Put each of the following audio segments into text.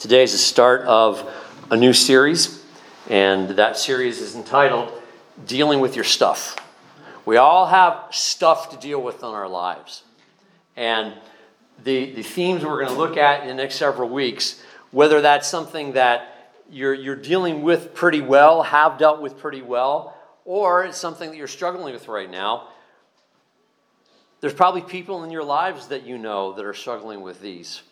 Today is the start of a new series, and that series is entitled Dealing with Your Stuff. We all have stuff to deal with in our lives. And the, the themes we're going to look at in the next several weeks, whether that's something that you're, you're dealing with pretty well, have dealt with pretty well, or it's something that you're struggling with right now, there's probably people in your lives that you know that are struggling with these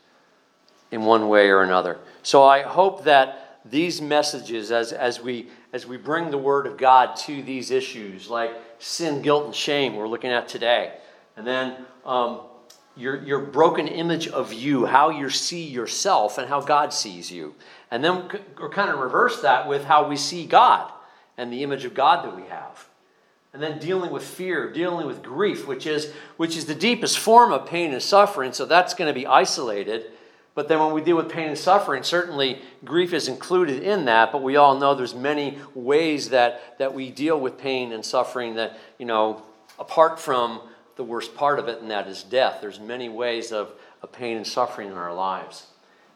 in one way or another. So I hope that these messages, as, as, we, as we bring the Word of God to these issues like sin, guilt, and shame, we're looking at today, and then um, your, your broken image of you, how you see yourself, and how God sees you. And then we're kind of reverse that with how we see God and the image of God that we have and then dealing with fear dealing with grief which is which is the deepest form of pain and suffering so that's going to be isolated but then when we deal with pain and suffering certainly grief is included in that but we all know there's many ways that that we deal with pain and suffering that you know apart from the worst part of it and that is death. There's many ways of, of pain and suffering in our lives.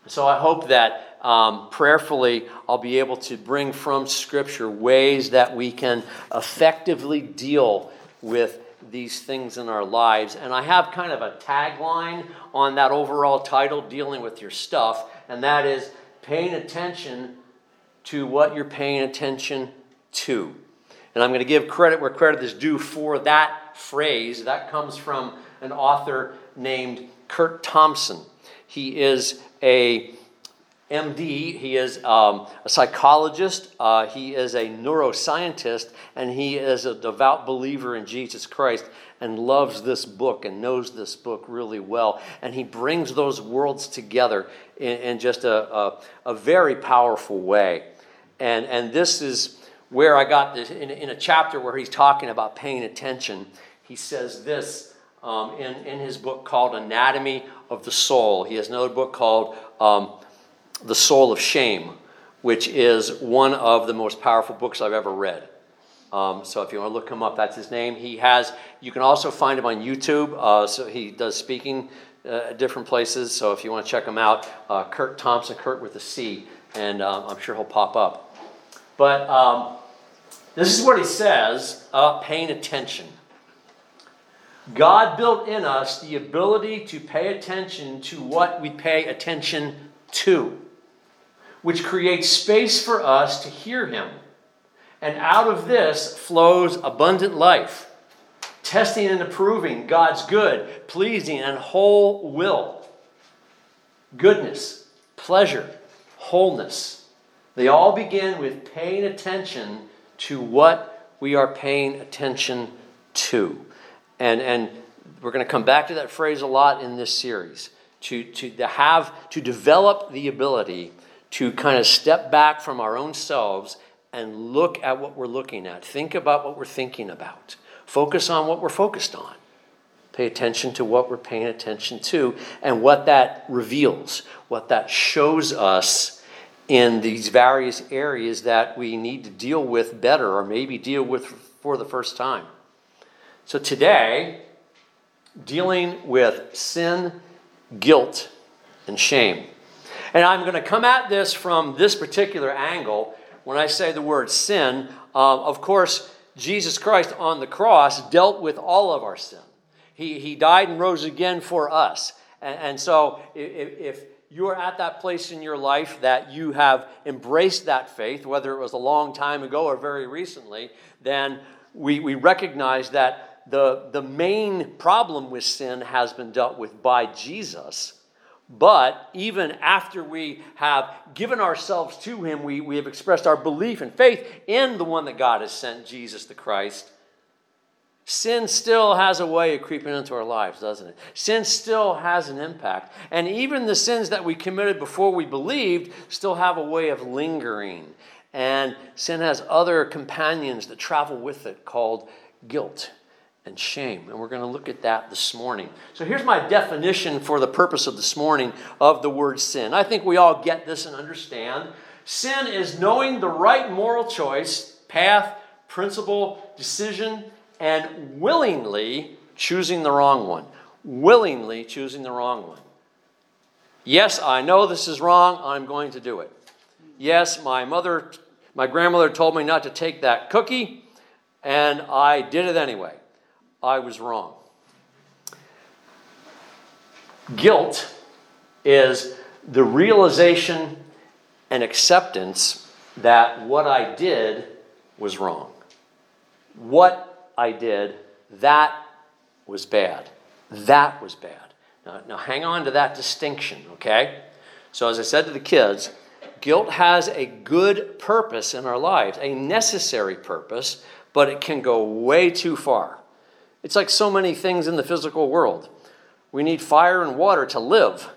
So I hope that um, prayerfully I'll be able to bring from Scripture ways that we can effectively deal with these things in our lives. And I have kind of a tagline on that overall title, Dealing with Your Stuff, and that is paying attention to what you're paying attention to. And I'm going to give credit where credit is due for that phrase. That comes from an author named Curt Thompson. He is a MD, he is um, a psychologist, uh, he is a neuroscientist, and he is a devout believer in Jesus Christ and loves this book and knows this book really well. And he brings those worlds together in, in just a, a, a, very powerful way. And, and this is where I got this in, in a chapter where he's talking about paying attention. He says this um, in, in his book called Anatomy of the Soul. He has another book called um, The Soul of Shame, which is one of the most powerful books I've ever read. Um, so if you want to look him up, that's his name. He has. You can also find him on YouTube. Uh, so he does speaking uh, at different places. So if you want to check him out, uh, Curt Thompson, Curt with a C, and uh, I'm sure he'll pop up. But um, this is what he says: uh, paying attention. God built in us the ability to pay attention to what we pay attention to, which creates space for us to hear Him. And out of this flows abundant life, testing and approving God's good, pleasing, and whole will. Goodness, pleasure, wholeness. They all begin with paying attention to what we are paying attention to. And, and we're going to come back to that phrase a lot in this series to, to, to have to develop the ability to kind of step back from our own selves and look at what we're looking at. Think about what we're thinking about. Focus on what we're focused on. Pay attention to what we're paying attention to and what that reveals, what that shows us in these various areas that we need to deal with better or maybe deal with for the first time. So today, dealing with sin, guilt, and shame. And I'm going to come at this from this particular angle. When I say the word sin, uh, of course, Jesus Christ on the cross dealt with all of our sin. He, he died and rose again for us. And, and so if, if you are at that place in your life that you have embraced that faith, whether it was a long time ago or very recently, then we, we recognize that the, the main problem with sin has been dealt with by Jesus. But even after we have given ourselves to Him, we, we have expressed our belief and faith in the one that God has sent, Jesus the Christ. Sin still has a way of creeping into our lives, doesn't it? Sin still has an impact. And even the sins that we committed before we believed still have a way of lingering. And sin has other companions that travel with it called guilt and shame. And we're going to look at that this morning. So here's my definition for the purpose of this morning of the word sin. I think we all get this and understand. Sin is knowing the right moral choice, path, principle, decision, and willingly choosing the wrong one. Willingly choosing the wrong one. Yes, I know this is wrong. I'm going to do it. Yes, my mother, my grandmother told me not to take that cookie, and I did it anyway. I was wrong. Guilt is the realization and acceptance that what I did was wrong. What I did, that was bad. That was bad. Now, now hang on to that distinction, okay? So, as I said to the kids, guilt has a good purpose in our lives, a necessary purpose, but it can go way too far. It's like so many things in the physical world. We need fire and water to live,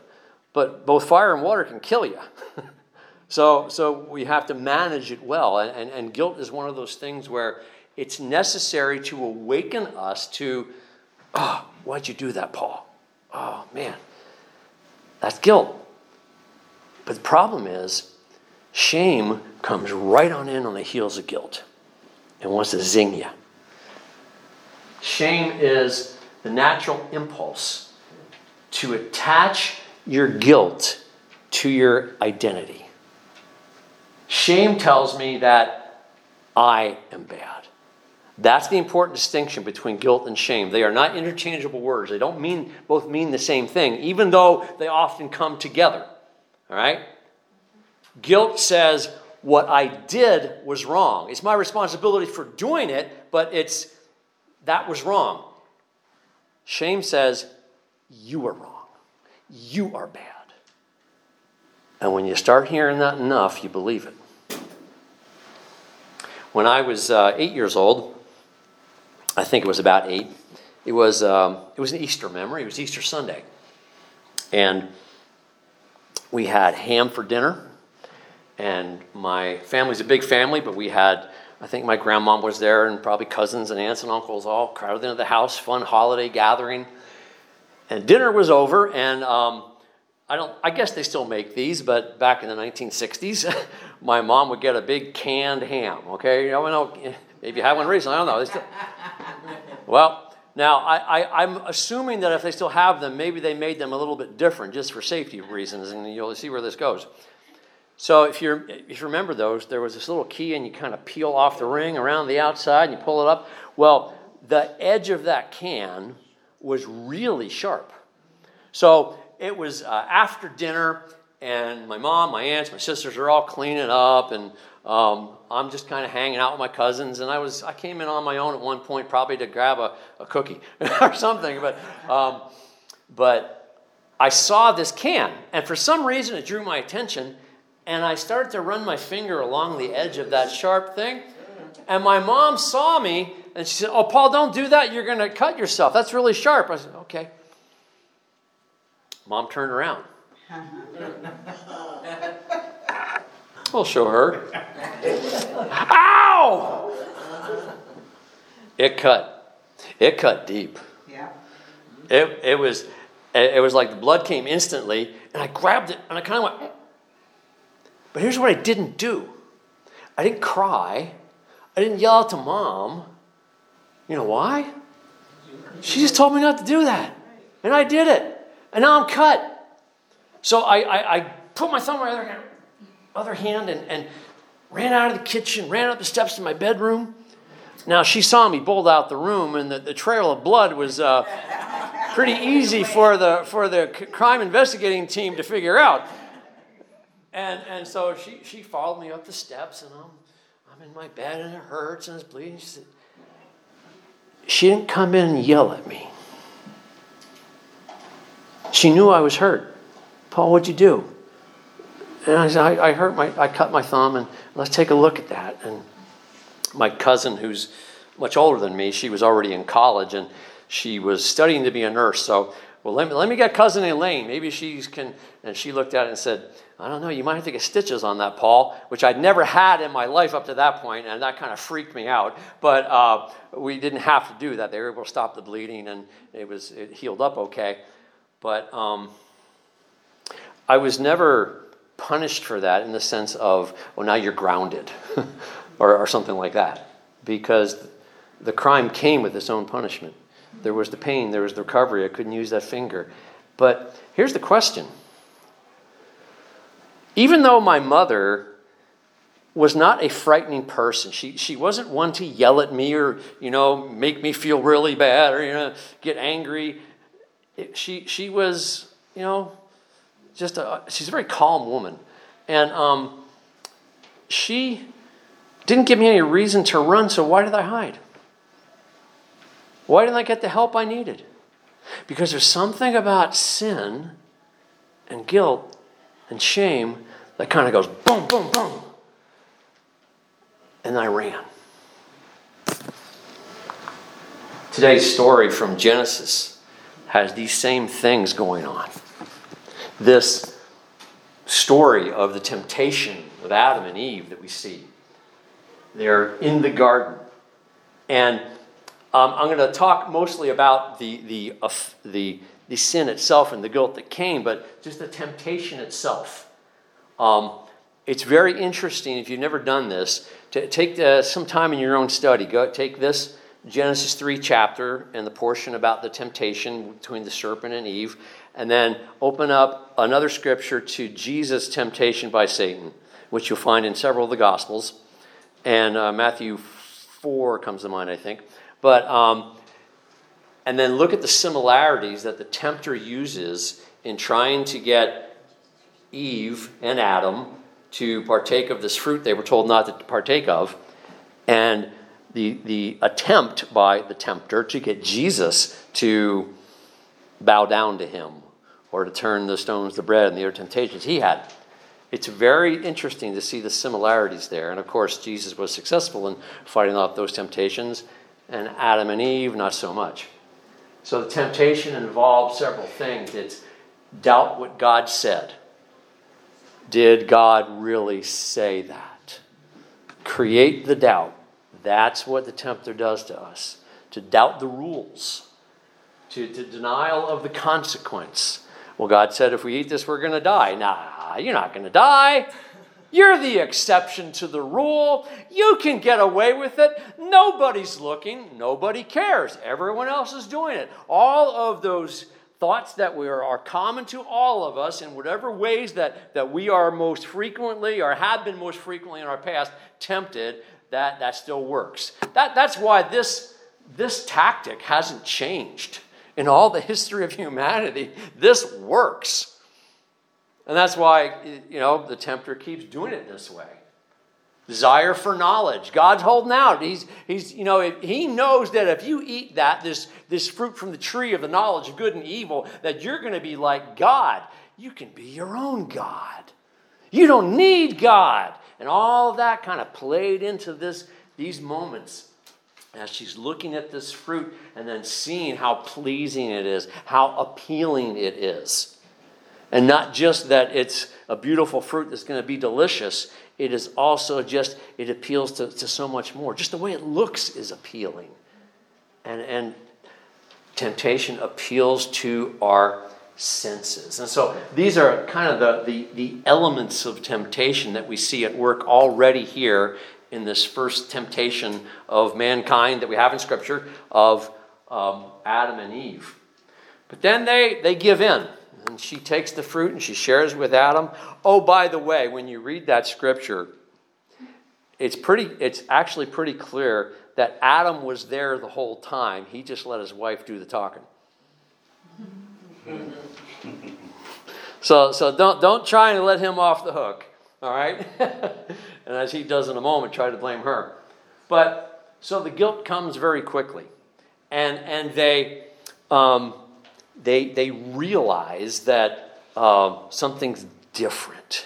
but both fire and water can kill you. so, so we have to manage it well. And, and, and guilt is one of those things where it's necessary to awaken us to, oh, why'd you do that, Paul? Oh, man, that's guilt. But the problem is, shame comes right on in on the heels of guilt and wants to zing you. Shame is the natural impulse to attach your guilt to your identity. Shame tells me that I am bad. That's the important distinction between guilt and shame. They are not interchangeable words. They don't mean both mean the same thing, even though they often come together. All right? Guilt says what I did was wrong. It's my responsibility for doing it, but it's that was wrong. Shame says you are wrong. You are bad. And when you start hearing that enough, you believe it. When I was uh, eight years old, I think it was about eight. It was um, it was an Easter memory. It was Easter Sunday, and we had ham for dinner. And my family's a big family, but we had I think my grandmom was there, and probably cousins and aunts and uncles all crowded into the house. Fun holiday gathering, and dinner was over. And um, I don't. I guess they still make these, but back in the 1960s, my mom would get a big canned ham. Okay, you know, maybe you had one recently. I don't know. Still, well, now I, am assuming that if they still have them, maybe they made them a little bit different just for safety reasons, and you'll see where this goes. So if you if you remember those, there was this little key, and you kind of peel off the ring around the outside, and you pull it up. Well, the edge of that can was really sharp. So it was uh, after dinner, and my mom, my aunts, my sisters are all cleaning up, and um, I'm just kind of hanging out with my cousins, and I was I came in on my own at one point, probably to grab a, a cookie or something, but um, but I saw this can, and for some reason it drew my attention, and I started to run my finger along the edge of that sharp thing, and my mom saw me, and she said, "Oh, Paul, don't do that. You're going to cut yourself. That's really sharp." I said, "Okay." Mom turned around. We'll show her. Ow! It cut. It cut deep. Yeah. It, it was it was like the blood came instantly, and I grabbed it and I kind of went. But here's what I didn't do. I didn't cry. I didn't yell out to mom. You know why? She just told me not to do that. And I did it. And now I'm cut. So I, I, I put my thumb right there other hand and, and ran out of the kitchen, ran up the steps to my bedroom. Now, she saw me bolt out the room, and the, the trail of blood was uh, pretty easy for the, for the crime investigating team to figure out. And, and so she, she followed me up the steps, and I'm, I'm in my bed, and it hurts, and it's bleeding. She, said, she didn't come in and yell at me. She knew I was hurt. Paul, what'd you do? And I said, I, I hurt my, I cut my thumb, and let's take a look at that. And my cousin, who's much older than me, she was already in college, and she was studying to be a nurse. So, well, let me, let me get cousin Elaine. Maybe she can. And she looked at it and said, I don't know, you might have to get stitches on that, Paul, which I'd never had in my life up to that point, and that kind of freaked me out. But uh, we didn't have to do that. They were able to stop the bleeding, and it was it healed up okay. But um, I was never punished for that in the sense of, well, now you're grounded or, or something like that. Because the crime came with its own punishment. There was the pain, there was the recovery. I couldn't use that finger. But here's the question even though my mother was not a frightening person. She, she wasn't one to yell at me or, you know, make me feel really bad or, you know, get angry. It, she, she was, you know, just a, she's a very calm woman. And um, she didn't give me any reason to run, so why did I hide? Why didn't I get the help I needed? Because there's something about sin and guilt and shame that kind of goes boom, boom, boom and I ran. Today's story from Genesis has these same things going on. This story of the temptation of Adam and Eve that we see. They're in the garden. And um, I'm going to talk mostly about the, the, uh, the, the sin itself and the guilt that came, but just the temptation itself. Um, it's very interesting if you've never done this to take uh, some time in your own study. Go take this Genesis 3 chapter and the portion about the temptation between the serpent and Eve, and then open up another scripture to Jesus' temptation by Satan, which you'll find in several of the Gospels. And uh, Matthew 4 comes to mind, I think. But, um, and then look at the similarities that the tempter uses in trying to get Eve and Adam to partake of this fruit they were told not to partake of, and the, the attempt by the tempter to get Jesus to bow down to him or to turn the stones to bread and the other temptations he had. It's very interesting to see the similarities there. And of course, Jesus was successful in fighting off those temptations, and Adam and Eve, not so much. So the temptation involved several things. It's doubt what God said did God really say that? Create the doubt. That's what the tempter does to us to doubt the rules, to, to denial of the consequence. Well, God said, if we eat this, we're going to die. Nah, you're not going to die. You're the exception to the rule. You can get away with it. Nobody's looking. Nobody cares. Everyone else is doing it. All of those thoughts that we are, are common to all of us in whatever ways that, that we are most frequently or have been most frequently in our past tempted, that, that still works. That, that's why this, this tactic hasn't changed. In all the history of humanity, this works. And that's why, you know, the tempter keeps doing it this way desire for knowledge. God's holding out. He's, he's you know, he knows that if you eat that, this, this fruit from the tree of the knowledge of good and evil, that you're going to be like God. You can be your own God. You don't need God. And all that kind of played into this, these moments as she's looking at this fruit and then seeing how pleasing it is, how appealing it is. And not just that it's a beautiful fruit that's going to be delicious, it is also just, it appeals to, to so much more. Just the way it looks is appealing. And, and temptation appeals to our senses. And so these are kind of the, the, the elements of temptation that we see at work already here in this first temptation of mankind that we have in Scripture of um, Adam and Eve. But then they, they give in and she takes the fruit and she shares with Adam. Oh, by the way, when you read that scripture, it's pretty it's actually pretty clear that Adam was there the whole time. He just let his wife do the talking. so so don't don't try and let him off the hook, all right? and as he does in a moment, try to blame her. But so the guilt comes very quickly. And and they um, they, they realize that uh, something's different.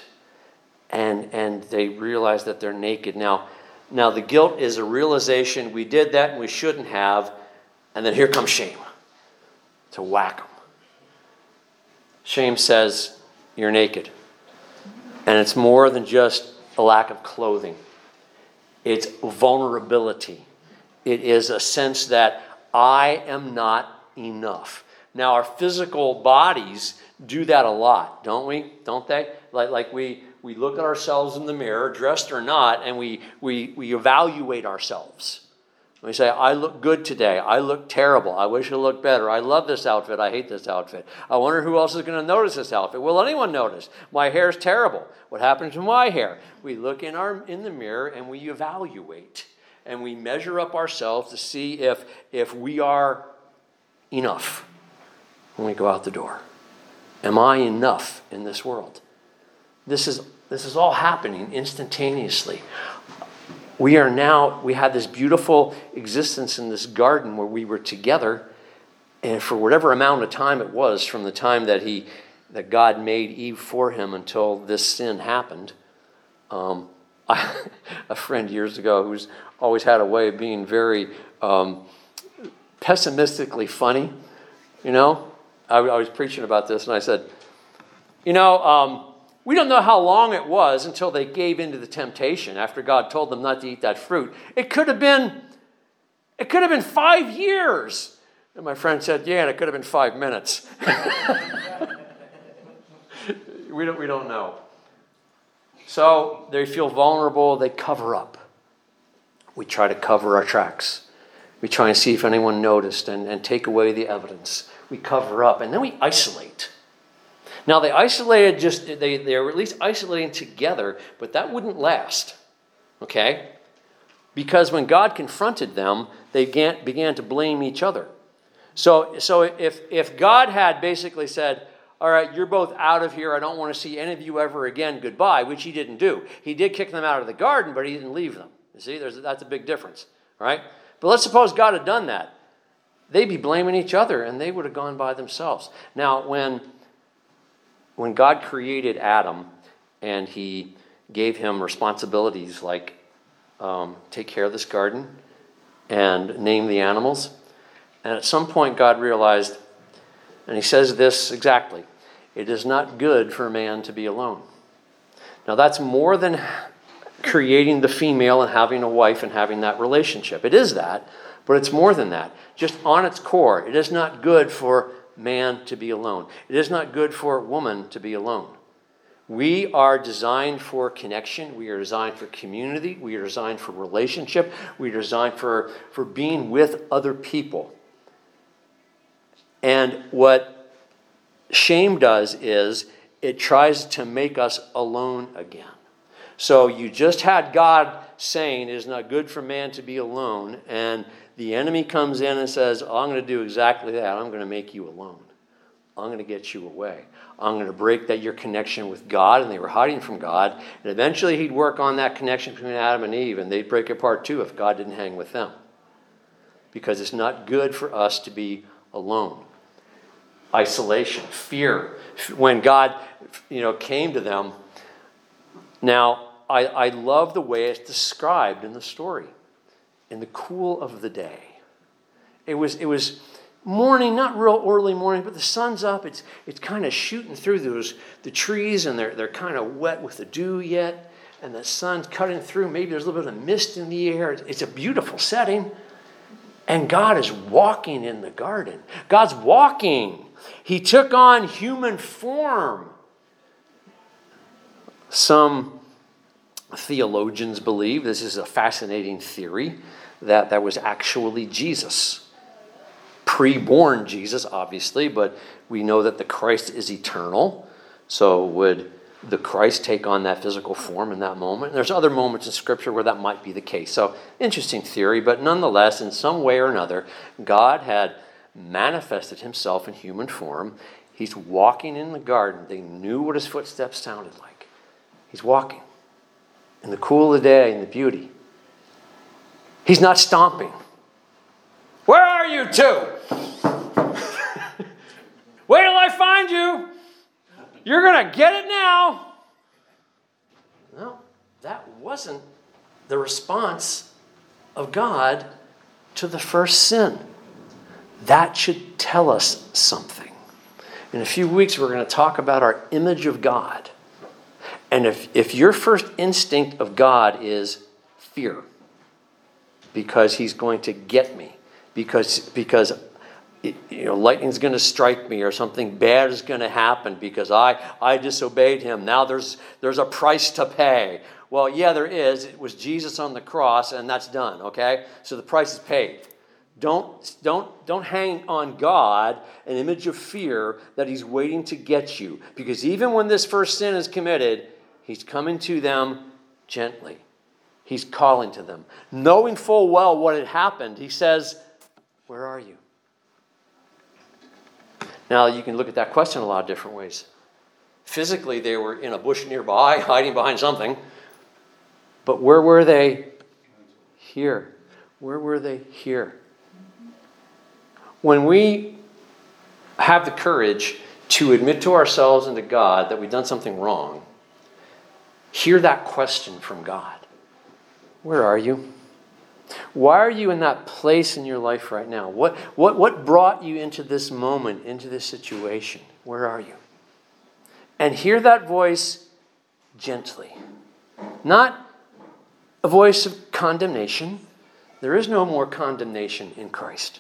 And, and they realize that they're naked. Now, now, the guilt is a realization we did that and we shouldn't have. And then here comes shame to whack them. Shame says, You're naked. And it's more than just a lack of clothing, it's vulnerability. It is a sense that I am not enough. Now, our physical bodies do that a lot, don't we? Don't they? Like, like we, we look at ourselves in the mirror, dressed or not, and we, we, we evaluate ourselves. We say, I look good today. I look terrible. I wish I looked better. I love this outfit. I hate this outfit. I wonder who else is going to notice this outfit. Will anyone notice? My hair is terrible. What happened to my hair? We look in, our, in the mirror and we evaluate and we measure up ourselves to see if, if we are enough when we go out the door. Am I enough in this world? This is, this is all happening instantaneously we are now, we had this beautiful existence in this garden where we were together. And for whatever amount of time it was, from the time that he, that God made Eve for him until this sin happened, um, I, a friend years ago who's always had a way of being very um, pessimistically funny, you know, I, I, was preaching about this and I said, you know, um, we don't know how long it was until they gave into the temptation after God told them not to eat that fruit. It could have been it could have been 5 years. And my friend said, "Yeah, and it could have been 5 minutes." we don't we don't know. So they feel vulnerable, they cover up. We try to cover our tracks. We try and see if anyone noticed and, and take away the evidence. We cover up and then we isolate. Now, they isolated just, they, they were at least isolating together, but that wouldn't last. Okay? Because when God confronted them, they began, began to blame each other. So, so if, if God had basically said, all right, you're both out of here. I don't want to see any of you ever again. Goodbye, which he didn't do. He did kick them out of the garden, but he didn't leave them. You see, There's, that's a big difference, right? But let's suppose God had done that. They'd be blaming each other and they would have gone by themselves. Now, when when God created Adam and he gave him responsibilities like um, take care of this garden and name the animals, and at some point God realized, and he says this exactly it is not good for a man to be alone. Now, that's more than creating the female and having a wife and having that relationship. It is that, but it's more than that. Just on its core, it is not good for man to be alone. It is not good for woman to be alone. We are designed for connection. We are designed for community. We are designed for relationship. We are designed for, for being with other people. And what shame does is it tries to make us alone again. So you just had God saying it is not good for man to be alone, and the enemy comes in and says, oh, I'm going to do exactly that. I'm going to make you alone. I'm going to get you away. I'm going to break that your connection with God, and they were hiding from God. And eventually, He'd work on that connection between Adam and Eve, and they'd break apart too if God didn't hang with them. Because it's not good for us to be alone. Isolation, fear. When God, you know, came to them. Now, I, I love the way it's described in the story in the cool of the day. It was, it was morning, not real early morning, but the sun's up. It's, it's kind of shooting through those, the trees, and they're, they're kind of wet with the dew yet, and the sun's cutting through. Maybe there's a little bit of mist in the air. It's a beautiful setting. And God is walking in the garden. God's walking. He took on human form. Some theologians believe this is a fascinating theory that that was actually Jesus. Pre-born Jesus, obviously, but we know that the Christ is eternal. So would the Christ take on that physical form in that moment? There's other moments in Scripture where that might be the case. So interesting theory, but nonetheless, in some way or another, God had manifested himself in human form. He's walking in the garden. They knew what his footsteps sounded like. He's walking in the cool of the day in the beauty. He's not stomping. Where are you two? Wait till I find you. You're going to get it now. No, that wasn't the response of God to the first sin. That should tell us something. In a few weeks, we're going to talk about our image of God. And if, if your first instinct of God is fear, because he's going to get me because because you know lightning's going to strike me or something bad is going to happen because I I disobeyed him now there's there's a price to pay Well, yeah, there is. It was Jesus on the cross, and that's done, okay? So the price is paid. Don't, don't, don't hang on God an image of fear that He's waiting to get you. Because even when this first sin is committed, He's coming to them gently. He's calling to them. Knowing full well what had happened, He says, Where are you? Now, you can look at that question a lot of different ways. Physically, they were in a bush nearby, hiding behind something. But where were they? Here. Where were they? Here. When we have the courage to admit to ourselves and to God that we've done something wrong, hear that question from God Where are you? Why are you in that place in your life right now? What, what, what brought you into this moment, into this situation? Where are you? And hear that voice gently. Not a voice of condemnation. There is no more condemnation in Christ.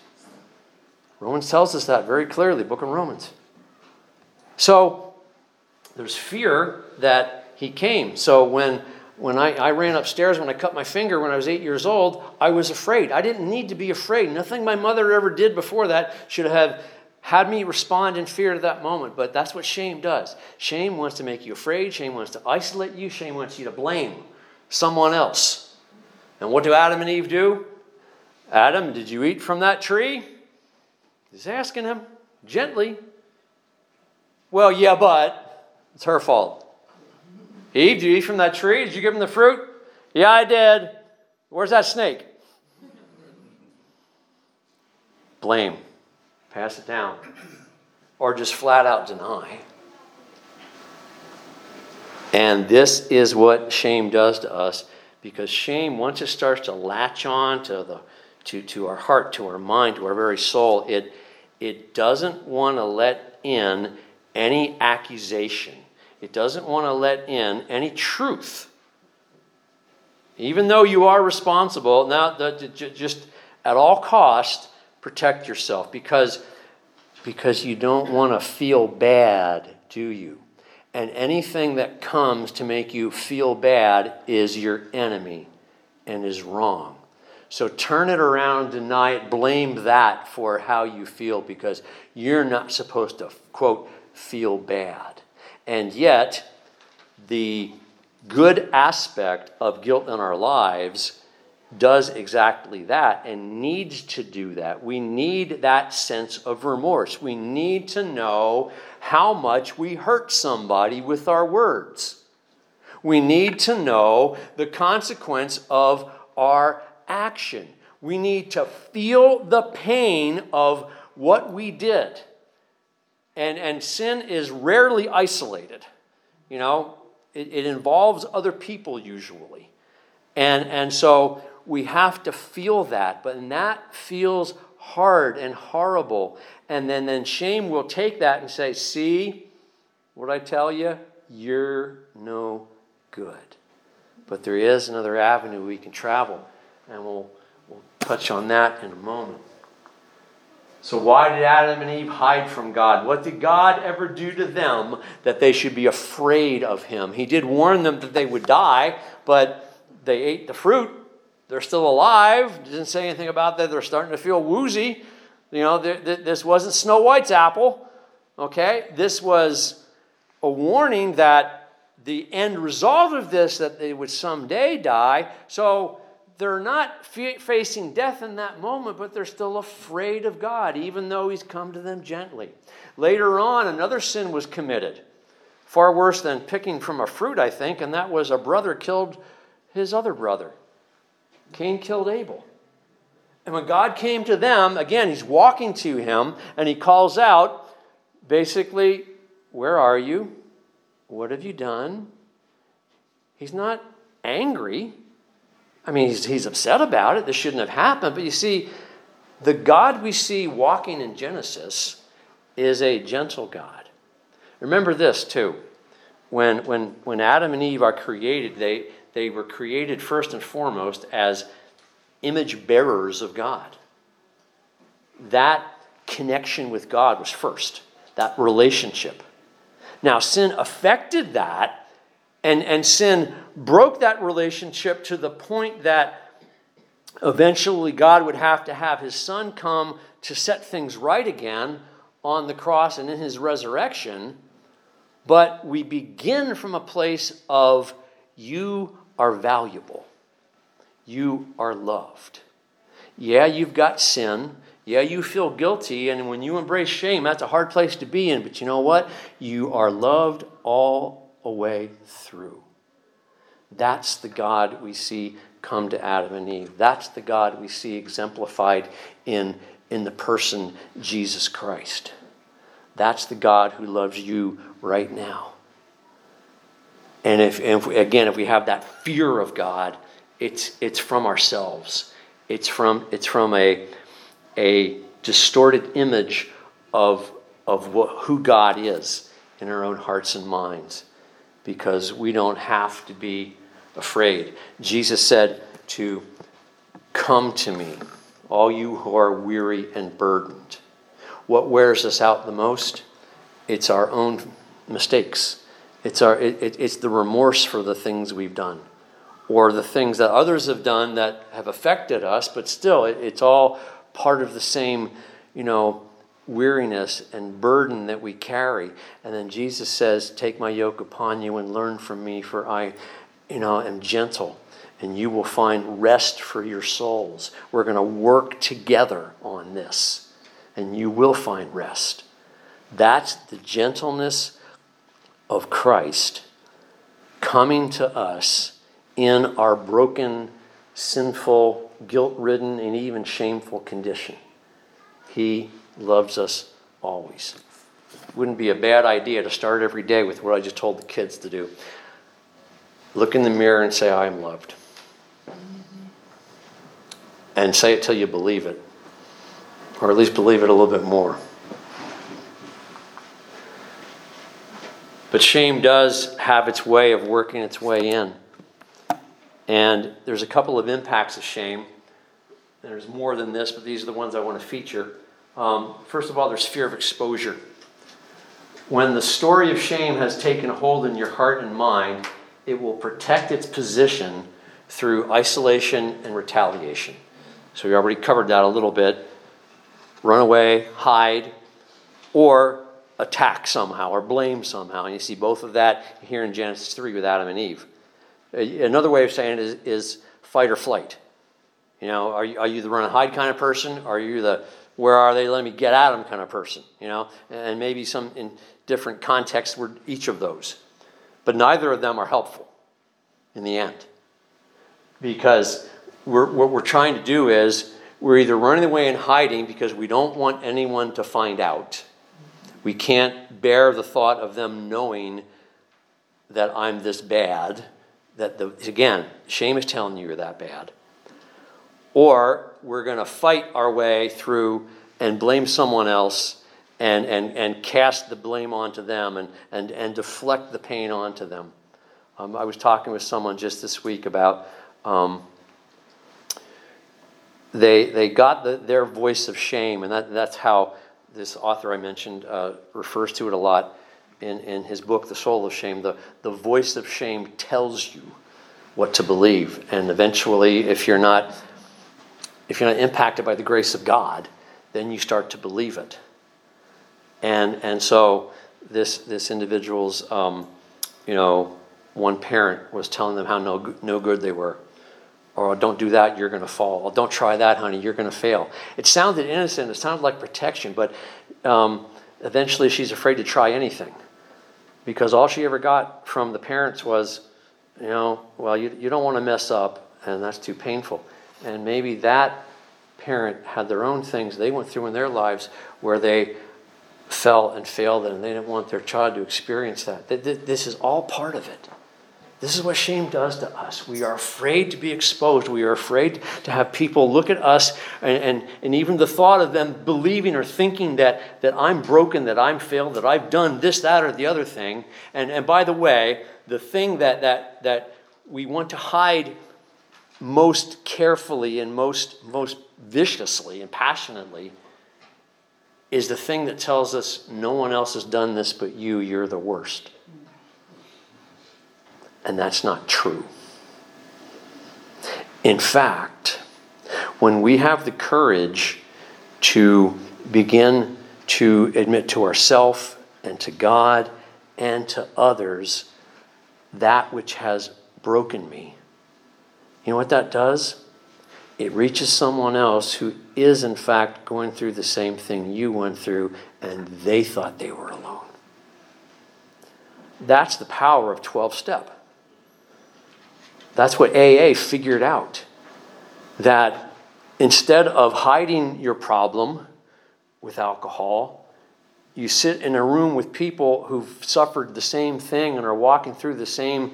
Romans tells us that very clearly, book of Romans. So there's fear that he came. So when when I, I ran upstairs when I cut my finger when I was eight years old, I was afraid. I didn't need to be afraid. Nothing my mother ever did before that should have had me respond in fear to that moment. But that's what shame does. Shame wants to make you afraid. Shame wants to isolate you. Shame wants you to blame someone else. And what do Adam and Eve do? Adam, did you eat from that tree? He's asking him gently. Well, yeah, but it's her fault. Eve, did you eat from that tree? Did you give him the fruit? Yeah, I did. Where's that snake? Blame. Pass it down. Or just flat out deny. And this is what shame does to us because shame, once it starts to latch on to, the, to, to our heart, to our mind, to our very soul, it, it doesn't want to let in any accusation. It doesn't want to let in any truth. Even though you are responsible, now just at all cost, protect yourself because, because you don't want to feel bad, do you? And anything that comes to make you feel bad is your enemy and is wrong. So turn it around, deny it, blame that for how you feel because you're not supposed to, quote, feel bad. And yet, the good aspect of guilt in our lives does exactly that and needs to do that. We need that sense of remorse. We need to know how much we hurt somebody with our words. We need to know the consequence of our action. We need to feel the pain of what we did. And, and sin is rarely isolated. You know, it, it involves other people usually. And, and so we have to feel that, but that feels hard and horrible. And then, then shame will take that and say, See, what I tell you? You're no good. But there is another avenue we can travel, and we'll, we'll touch on that in a moment. So, why did Adam and Eve hide from God? What did God ever do to them that they should be afraid of Him? He did warn them that they would die, but they ate the fruit they're still alive. Didn't say anything about that. They're starting to feel woozy. You know, this wasn't Snow White's apple. Okay? This was a warning that the end result of this, that they would someday die. So they're not f- facing death in that moment, but they're still afraid of God, even though He's come to them gently. Later on, another sin was committed, far worse than picking from a fruit, I think, and that was a brother killed his other brother. Cain killed Abel. And when God came to them, again, he's walking to him and he calls out, basically, Where are you? What have you done? He's not angry. I mean, he's, he's upset about it. This shouldn't have happened. But you see, the God we see walking in Genesis is a gentle God. Remember this, too. When, when, when Adam and Eve are created, they, they were created first and foremost as image bearers of God. That connection with God was first, that relationship. Now, sin affected that And, and sin broke that relationship to the point that eventually God would have to have his son come to set things right again on the cross and in his resurrection. But we begin from a place of you are valuable, you are loved. Yeah, you've got sin. Yeah, you feel guilty, and when you embrace shame, that's a hard place to be in. But you know what? You are loved all a way through. That's the God we see come to Adam and Eve. That's the God we see exemplified in, in the person Jesus Christ. That's the God who loves you right now. And if, if again, if we have that fear of God, it's, it's from ourselves. It's from, it's from a, a distorted image of, of what, who God is in our own hearts and minds because we don't have to be afraid. Jesus said to come to me, all you who are weary and burdened. What wears us out the most? It's our own mistakes. It's, our, it, it, it's the remorse for the things we've done or the things that others have done that have affected us, but still, it, it's all part of the same, you know, weariness and burden that we carry. And then Jesus says, Take my yoke upon you and learn from me, for I, you know, am gentle, and you will find rest for your souls. We're going to work together on this, and you will find rest. That's the gentleness of Christ coming to us in our broken, sinful, guilt ridden, and even shameful condition. He loves us always. Wouldn't be a bad idea to start every day with what I just told the kids to do. Look in the mirror and say, I am loved. And say it till you believe it, or at least believe it a little bit more. But shame does have its way of working its way in. And there's a couple of impacts of shame. There's more than this, but these are the ones I want to feature. Um, first of all, there's fear of exposure. When the story of shame has taken hold in your heart and mind, it will protect its position through isolation and retaliation. So we already covered that a little bit. Run away, hide, or attack somehow, or blame somehow. And you see both of that here in Genesis 3 with Adam and Eve. Another way of saying it is, is fight or flight. You know, are you, are you the run and hide kind of person? Are you the where are they? Let me get at them kind of person. You know, and maybe some in different contexts were each of those, but neither of them are helpful in the end because we're, what we're trying to do is we're either running away and hiding because we don't want anyone to find out. We can't bear the thought of them knowing that I'm this bad that the, again, shame is telling you you're that bad. Or we're going to fight our way through and blame someone else and, and, and cast the blame onto them and, and, and deflect the pain onto them. Um, I was talking with someone just this week about um, they, they got the, their voice of shame, and that, that's how this author I mentioned uh, refers to it a lot in, in his book, The Soul of Shame, the, the voice of shame tells you what to believe. And eventually, if you're not if you're not impacted by the grace of God, then you start to believe it. And and so this this individual's um, you know one parent was telling them how no no good they were, or don't do that, you're going to fall. Or, don't try that, honey, you're going to fail. It sounded innocent. It sounded like protection, but um, eventually she's afraid to try anything because all she ever got from the parents was, you know, well, you, you don't want to mess up, and that's too painful. And maybe that parent had their own things they went through in their lives where they fell and failed, and they didn't want their child to experience that. This is all part of it. This is what shame does to us. We are afraid to be exposed. We are afraid to have people look at us, and, and, and, even the thought of them believing or thinking that, that I'm broken, that I'm failed, that I've done this, that, or the other thing. And, and by the way, the thing that, that, that we want to hide most carefully and most, most viciously and passionately is the thing that tells us no one else has done this but you, you're the worst. And that's not true. In fact, when we have the courage to begin to admit to ourselves and to God and to others that which has broken me, you know what that does? It reaches someone else who is, in fact, going through the same thing you went through, and they thought they were alone. That's the power of 12 step. That's what AA figured out. That instead of hiding your problem with alcohol, you sit in a room with people who've suffered the same thing and are walking through the same,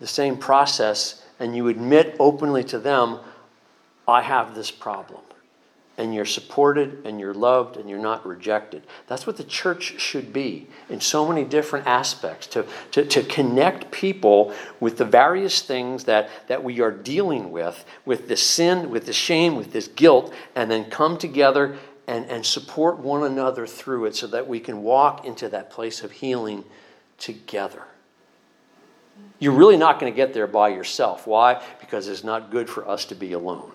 the same process, and you admit openly to them, I have this problem and you're supported and you're loved and you're not rejected. That's what the church should be in so many different aspects to, to, to connect people with the various things that, that we are dealing with, with the sin, with the shame, with this guilt, and then come together and, and support one another through it so that we can walk into that place of healing together. You're really not going to get there by yourself. Why? Because it's not good for us to be alone.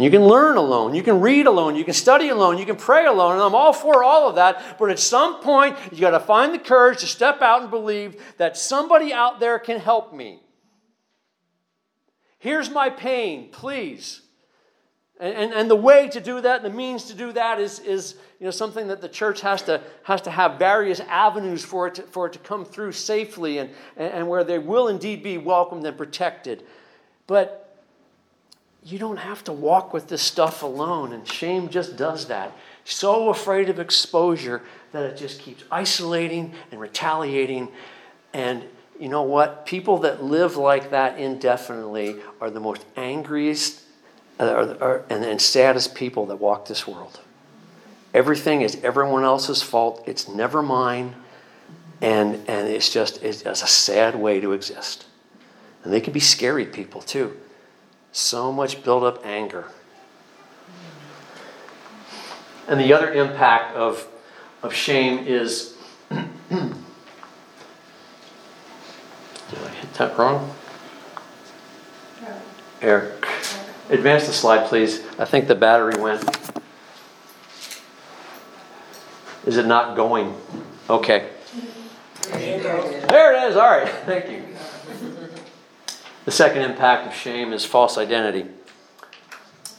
You can learn alone. You can read alone. You can study alone. You can pray alone. And I'm all for all of that. But at some point, you got to find the courage to step out and believe that somebody out there can help me. Here's my pain, please. And, and, and, the way to do that, the means to do that is, is you know, something that the church has to, has to have various avenues for it to, for it to come through safely and, and where they will indeed be welcomed and protected. But you don't have to walk with this stuff alone, and shame just does that. So afraid of exposure that it just keeps isolating and retaliating. And you know what? People that live like that indefinitely are the most angriest uh, and, and saddest people that walk this world. Everything is everyone else's fault, it's never mine. And, and it's just it's, it's a sad way to exist. And they can be scary people too. So much built up anger. And the other impact of, of shame is did I hit that wrong? Eric. Advance the slide, please. I think the battery went. Is it not going? Okay. There it is. All right. Thank you. The second impact of shame is false identity.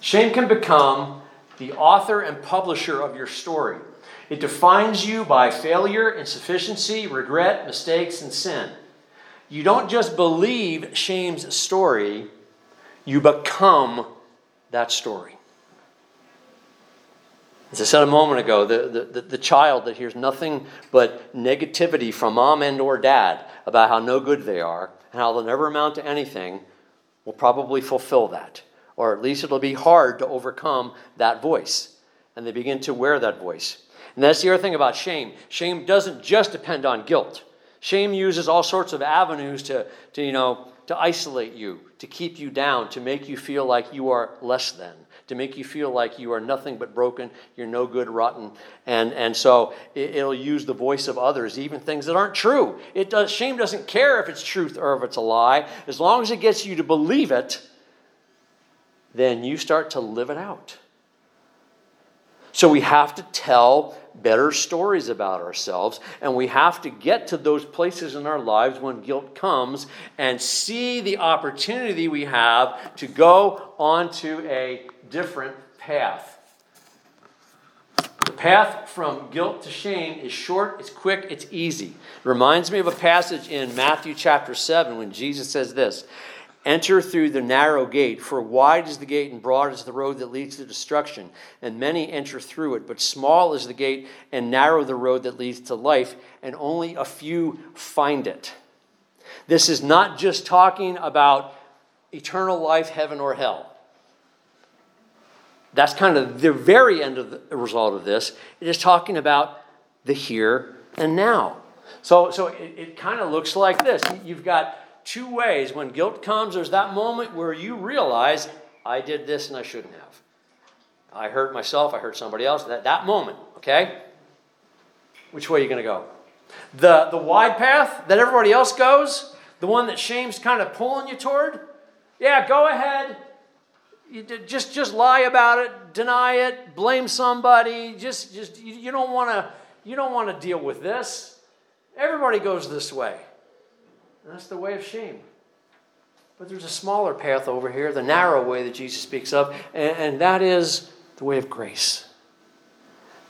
Shame can become the author and publisher of your story. It defines you by failure, insufficiency, regret, mistakes, and sin. You don't just believe shame's story, you become that story. As I said a moment ago, the, the, the, child that hears nothing but negativity from mom and or dad about how no good they are and how they'll never amount to anything will probably fulfill that. Or at least it'll be hard to overcome that voice. And they begin to wear that voice. And that's the other thing about shame. Shame doesn't just depend on guilt. Shame uses all sorts of avenues to, to you know, to isolate you, to keep you down, to make you feel like you are less than to make you feel like you are nothing but broken, you're no good, rotten. And, and so it, will use the voice of others, even things that aren't true. It does, shame doesn't care if it's truth or if it's a lie. As long as it gets you to believe it, then you start to live it out. So we have to tell better stories about ourselves, and we have to get to those places in our lives when guilt comes and see the opportunity we have to go onto a different path. The path from guilt to shame is short, it's quick, it's easy. It reminds me of a passage in Matthew chapter 7 when Jesus says this Enter through the narrow gate, for wide is the gate and broad is the road that leads to destruction, and many enter through it. But small is the gate and narrow the road that leads to life, and only a few find it. This is not just talking about eternal life, heaven or hell. That's kind of the very end of the result of this. It is talking about the here and now. So, so it, it kind of looks like this. You've got two ways. When guilt comes, there's that moment where you realize, I did this and I shouldn't have. I hurt myself, I hurt somebody else. That, that moment, okay? Which way are you going to go? The, the wide path that everybody else goes, the one that shame's kind of pulling you toward, yeah, go ahead. You just, just lie about it, deny it, blame somebody. Just, just you, you don't want to you don't want to deal with this. Everybody goes this way. And that's the way of shame. But there's a smaller path over here, the narrow way that Jesus speaks of, and, and that is the way of grace.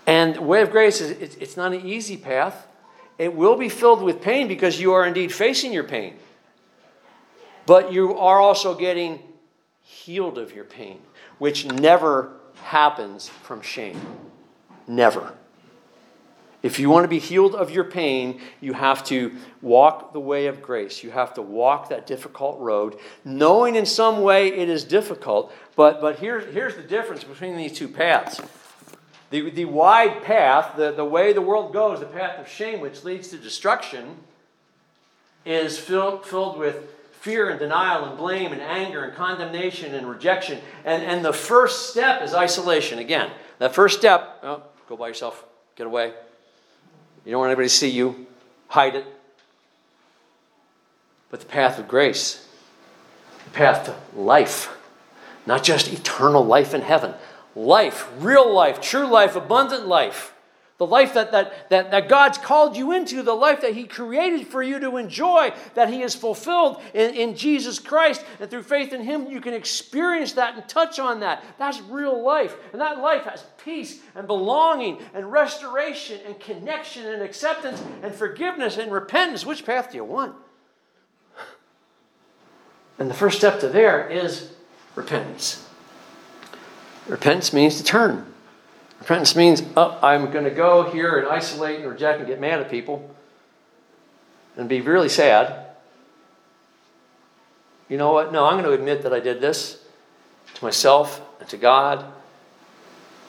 And the way of grace is it's not an easy path. It will be filled with pain because you are indeed facing your pain. But you are also getting healed of your pain, which never happens from shame. Never. If you want to be healed of your pain, you have to walk the way of grace. You have to walk that difficult road, knowing in some way it is difficult. But, but here, here's the difference between these two paths. The, the wide path, the, the way the world goes, the path of shame, which leads to destruction, is filled, filled with fear and denial and blame and anger and condemnation and rejection. And, and the first step is isolation. Again, that first step, oh, go by yourself, get away, you don't want anybody to see you. Hide it. But the path of grace, the path to life, not just eternal life in heaven, life, real life, true life, abundant life the life that, that, that, that God's called you into, the life that He created for you to enjoy, that He has fulfilled in, in Jesus Christ. And through faith in Him, you can experience that and touch on that. That's real life. And that life has peace and belonging and restoration and connection and acceptance and forgiveness and repentance. Which path do you want? And the first step to there is repentance. Repentance means to turn. Repentance means oh, I'm going to go here and isolate and reject and get mad at people and be really sad. You know what? No, I'm going to admit that I did this to myself and to God.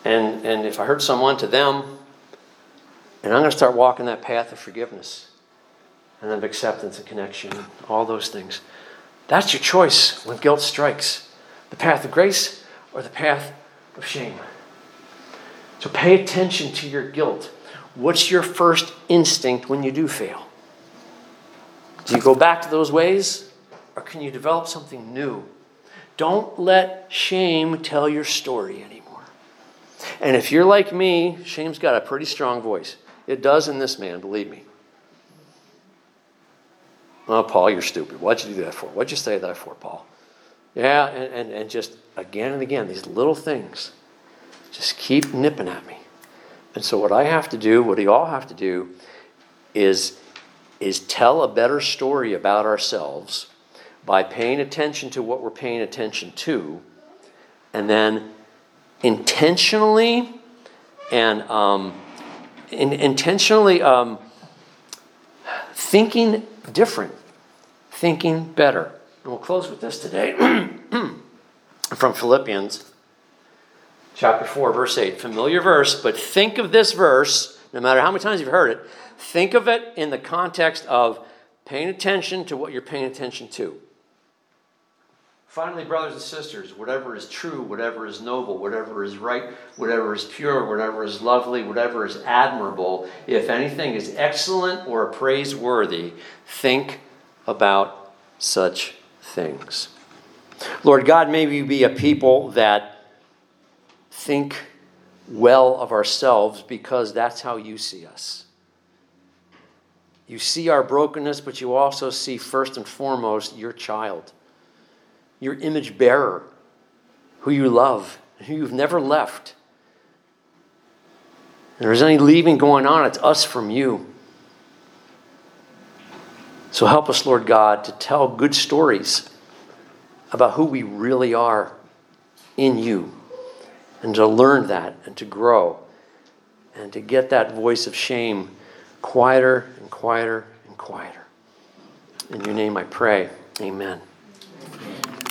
And, and if I hurt someone, to them. And I'm going to start walking that path of forgiveness and of acceptance and connection, all those things. That's your choice when guilt strikes the path of grace or the path of shame. So pay attention to your guilt. What's your first instinct when you do fail? Do you go back to those ways? Or can you develop something new? Don't let shame tell your story anymore. And if you're like me, shame's got a pretty strong voice. It does in this man, believe me. Oh, Paul, you're stupid. What'd you do that for? What'd you say that for, Paul? Yeah, and, and, and just again and again, these little things just keep nipping at me. And so, what I have to do, what we all have to do, is, is tell a better story about ourselves by paying attention to what we're paying attention to, and then intentionally and um, in, intentionally um, thinking different, thinking better. And we'll close with this today from Philippians chapter 4, verse 8. Familiar verse, but think of this verse, no matter how many times you've heard it, think of it in the context of paying attention to what you're paying attention to. Finally, brothers and sisters, whatever is true, whatever is noble, whatever is right, whatever is pure, whatever is lovely, whatever is admirable, if anything is excellent or praiseworthy, think about such things. Lord God, may we be a people that think well of ourselves because that's how you see us. You see our brokenness, but you also see first and foremost your child, your image bearer, who you love, who you've never left. If there's any leaving going on, it's us from you. So help us, Lord God, to tell good stories about who we really are in you and to learn that and to grow and to get that voice of shame quieter and quieter and quieter. In your name I pray. Amen.